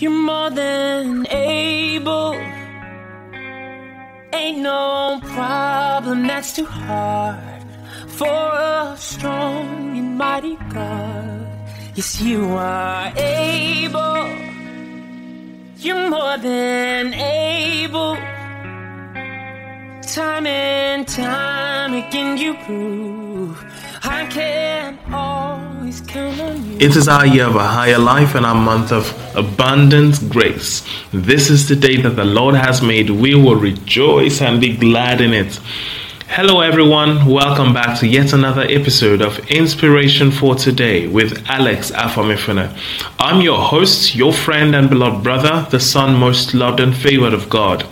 You're more than able. Ain't no problem that's too hard for a strong and mighty God. Yes, you are able. You're more than able. Time and time again, you prove I can always count on you. It is our year of a higher life and our month of abundant grace. This is the day that the Lord has made. We will rejoice and be glad in it. Hello, everyone. Welcome back to yet another episode of Inspiration for Today with Alex Afamefuna. I'm your host, your friend and beloved brother, the son most loved and favored of God.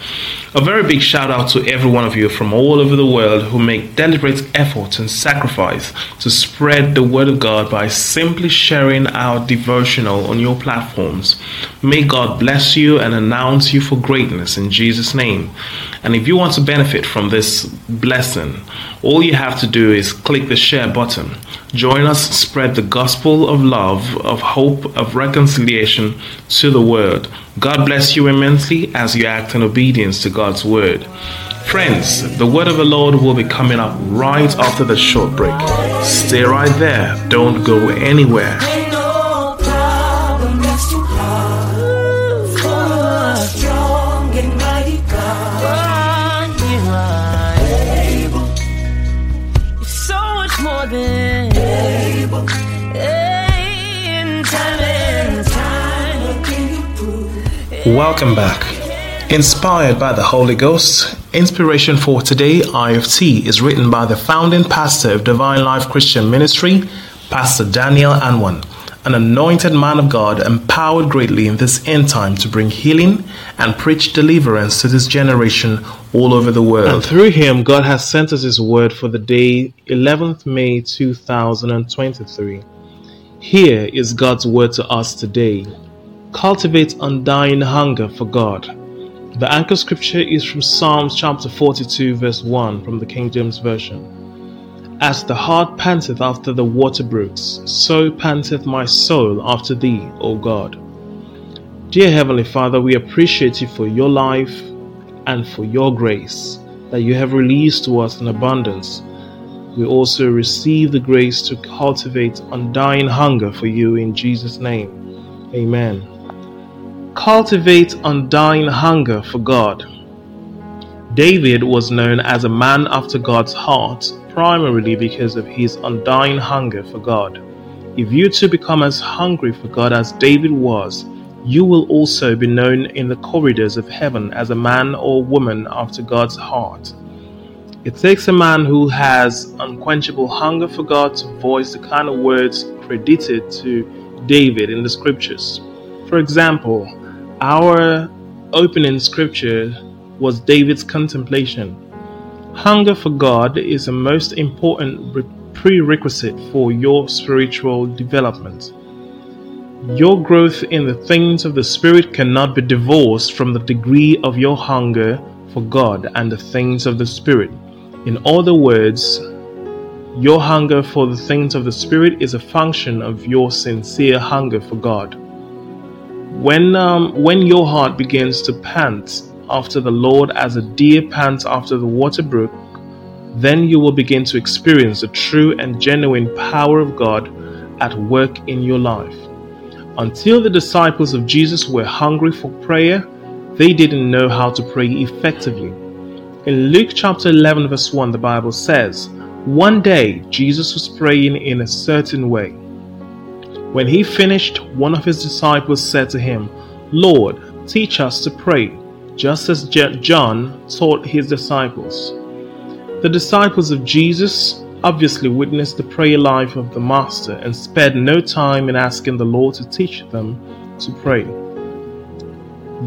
A very big shout out to every one of you from all over the world who make deliberate effort and sacrifice to spread the word of God by simply sharing our devotional on your platforms. May God bless you and announce you for greatness in Jesus' name. And if you want to benefit from this blessing, all you have to do is click the share button. Join us spread the gospel of love, of hope, of reconciliation to the world. God bless you immensely as you act in obedience to God's word. Friends, the word of the Lord will be coming up right after the short break. Stay right there. Don't go anywhere. Welcome back. Inspired by the Holy Ghost, Inspiration for Today IFT is written by the founding pastor of Divine Life Christian Ministry, Pastor Daniel Anwan, an anointed man of God empowered greatly in this end time to bring healing and preach deliverance to this generation all over the world. And through him, God has sent us his word for the day 11th May 2023. Here is God's word to us today. Cultivate undying hunger for God. The anchor scripture is from Psalms chapter 42, verse 1 from the King James Version. As the hart panteth after the water brooks, so panteth my soul after thee, O God. Dear Heavenly Father, we appreciate you for your life and for your grace that you have released to us in abundance. We also receive the grace to cultivate undying hunger for you in Jesus' name. Amen. Cultivate undying hunger for God. David was known as a man after God's heart primarily because of his undying hunger for God. If you too become as hungry for God as David was, you will also be known in the corridors of heaven as a man or woman after God's heart. It takes a man who has unquenchable hunger for God to voice the kind of words credited to David in the scriptures. For example, our opening scripture was David's contemplation. Hunger for God is a most important re- prerequisite for your spiritual development. Your growth in the things of the Spirit cannot be divorced from the degree of your hunger for God and the things of the Spirit. In other words, your hunger for the things of the Spirit is a function of your sincere hunger for God. When, um, when your heart begins to pant after the Lord as a deer pants after the water brook, then you will begin to experience the true and genuine power of God at work in your life. Until the disciples of Jesus were hungry for prayer, they didn't know how to pray effectively. In Luke chapter 11, verse 1, the Bible says, One day Jesus was praying in a certain way. When he finished, one of his disciples said to him, Lord, teach us to pray, just as John taught his disciples. The disciples of Jesus obviously witnessed the prayer life of the Master and spared no time in asking the Lord to teach them to pray.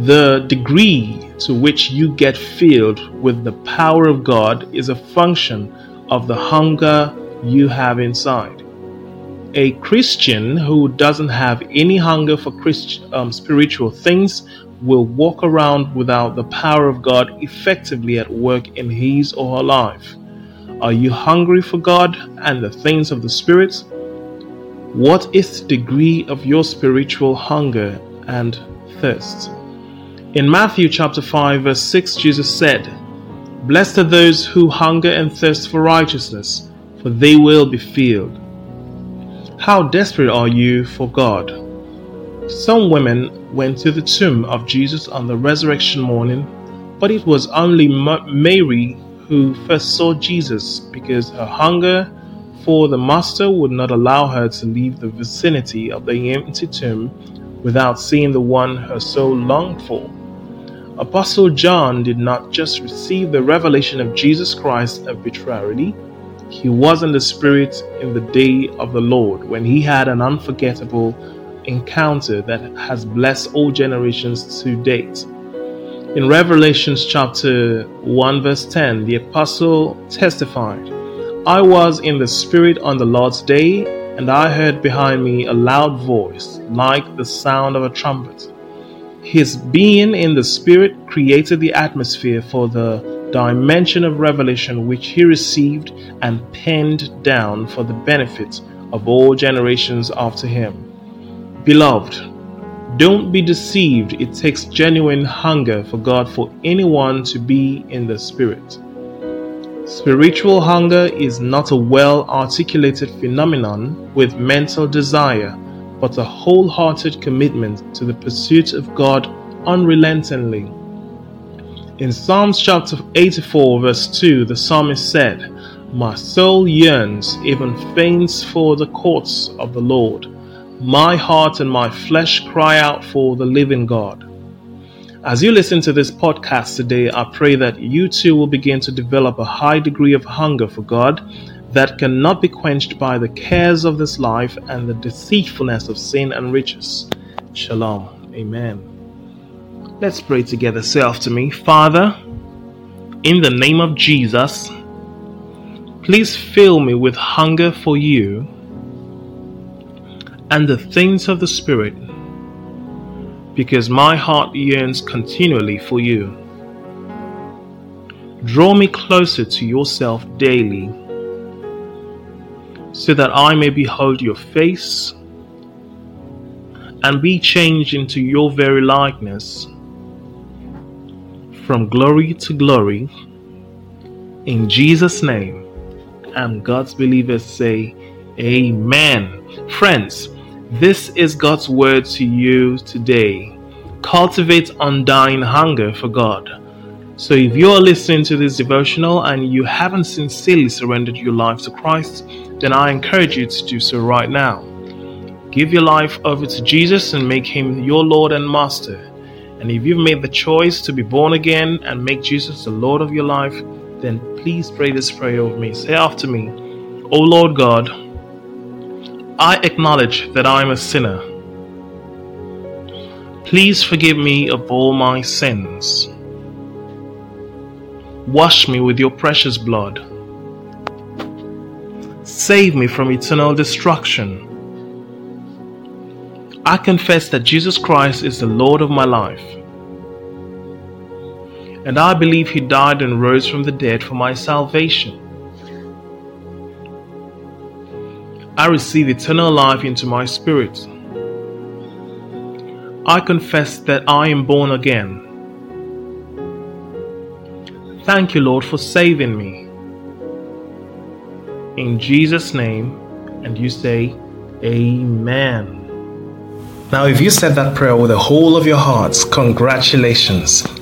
The degree to which you get filled with the power of God is a function of the hunger you have inside. A Christian who doesn't have any hunger for Christ, um, spiritual things will walk around without the power of God effectively at work in his or her life. Are you hungry for God and the things of the Spirit? What is the degree of your spiritual hunger and thirst? In Matthew chapter 5 verse 6 Jesus said, Blessed are those who hunger and thirst for righteousness, for they will be filled. How desperate are you for God? Some women went to the tomb of Jesus on the resurrection morning, but it was only Mary who first saw Jesus because her hunger for the Master would not allow her to leave the vicinity of the empty tomb without seeing the one her soul longed for. Apostle John did not just receive the revelation of Jesus Christ arbitrarily, he was in the Spirit in the day of the Lord when he had an unforgettable encounter that has blessed all generations to date. In Revelations chapter 1 verse 10, the apostle testified, I was in the Spirit on the Lord's day, and I heard behind me a loud voice, like the sound of a trumpet. His being in the Spirit created the atmosphere for the dimension of revelation which he received and penned down for the benefit of all generations after him. Beloved, don't be deceived. It takes genuine hunger for God for anyone to be in the Spirit. Spiritual hunger is not a well articulated phenomenon with mental desire, but a wholehearted commitment to the pursuit of God unrelentingly. In Psalms chapter 84, verse 2, the psalmist said, My soul yearns, even faints for the courts of the Lord. My heart and my flesh cry out for the living God. As you listen to this podcast today, I pray that you too will begin to develop a high degree of hunger for God that cannot be quenched by the cares of this life and the deceitfulness of sin and riches. Shalom. Amen. Let's pray together. Say after me Father, in the name of Jesus, please fill me with hunger for you and the things of the Spirit because my heart yearns continually for you. Draw me closer to yourself daily so that I may behold your face and be changed into your very likeness from glory to glory. In Jesus' name, and God's believers say, Amen. Friends, this is God's word to you today. Cultivate undying hunger for God. So, if you're listening to this devotional and you haven't sincerely surrendered your life to Christ, then I encourage you to do so right now. Give your life over to Jesus and make him your Lord and Master. And if you've made the choice to be born again and make Jesus the Lord of your life, then please pray this prayer with me. Say after me, O Lord God, I acknowledge that I am a sinner. Please forgive me of all my sins. Wash me with your precious blood. Save me from eternal destruction. I confess that Jesus Christ is the Lord of my life. And I believe He died and rose from the dead for my salvation. I receive eternal life into my spirit. I confess that I am born again. Thank you, Lord, for saving me. In Jesus' name, and you say, Amen. Now, if you said that prayer with the whole of your hearts, congratulations.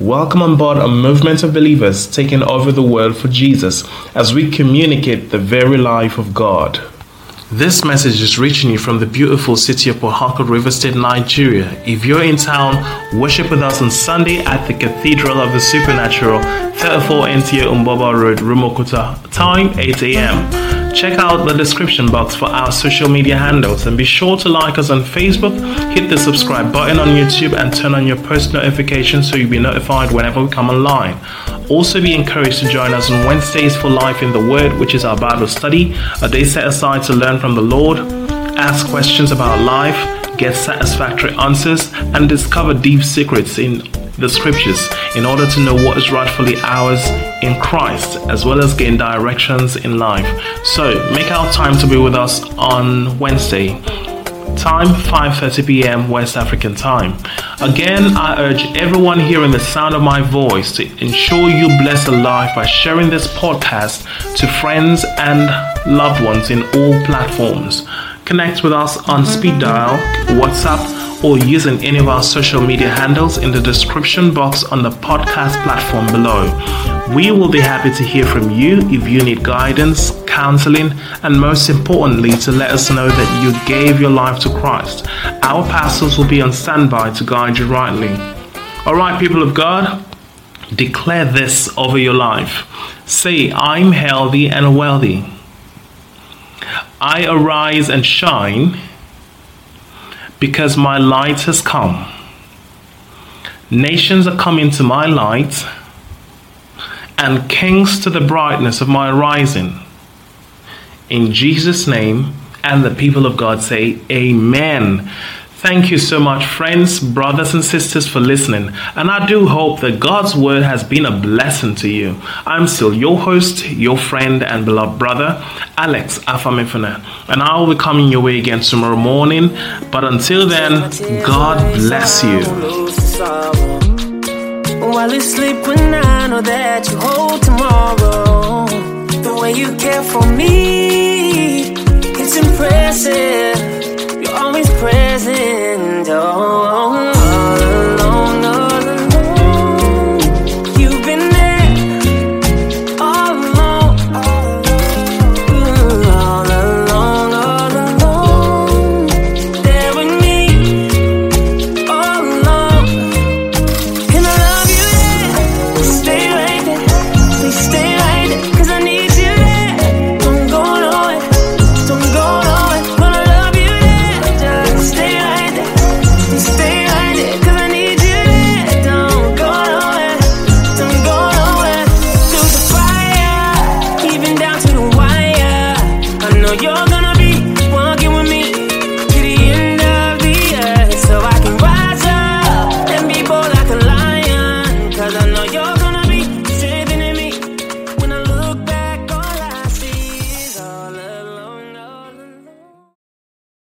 Welcome on board a movement of believers taking over the world for Jesus as we communicate the very life of God. This message is reaching you from the beautiful city of Port River State, Nigeria. If you're in town, worship with us on Sunday at the Cathedral of the Supernatural, 34 NTA Mgbuoba Road, Rumuokwuta, Time 8 a.m. Check out the description box for our social media handles and be sure to like us on Facebook, hit the subscribe button on YouTube, and turn on your post notifications so you'll be notified whenever we come online. Also, be encouraged to join us on Wednesdays for Life in the Word, which is our Bible study, a day set aside to learn from the Lord, ask questions about life, get satisfactory answers, and discover deep secrets in the scriptures in order to know what is rightfully ours in Christ, as well as gain directions in life. So, make our time to be with us on Wednesday time 5:30 p.m. West African time. Again, I urge everyone hearing the sound of my voice to ensure you bless a life by sharing this podcast to friends and loved ones in all platforms. Connect with us on speed dial, WhatsApp, or using any of our social media handles in the description box on the podcast platform below. We will be happy to hear from you if you need guidance, counseling, and most importantly, to let us know that you gave your life to Christ. Our pastors will be on standby to guide you rightly. All right, people of God, declare this over your life. Say, I'm healthy and wealthy. I arise and shine because my light has come. Nations are coming to my light, and kings to the brightness of my rising. In Jesus' name, and the people of God say, Amen. Thank you so much, friends, brothers, and sisters, for listening. And I do hope that God's word has been a blessing to you. I'm still your host, your friend, and beloved brother, Alex Afamefuna. And I will be coming your way again tomorrow morning. But until then, God bless you. While you sleep when I know that you hold tomorrow, the way you care for me, it's impressive. You're always present oh.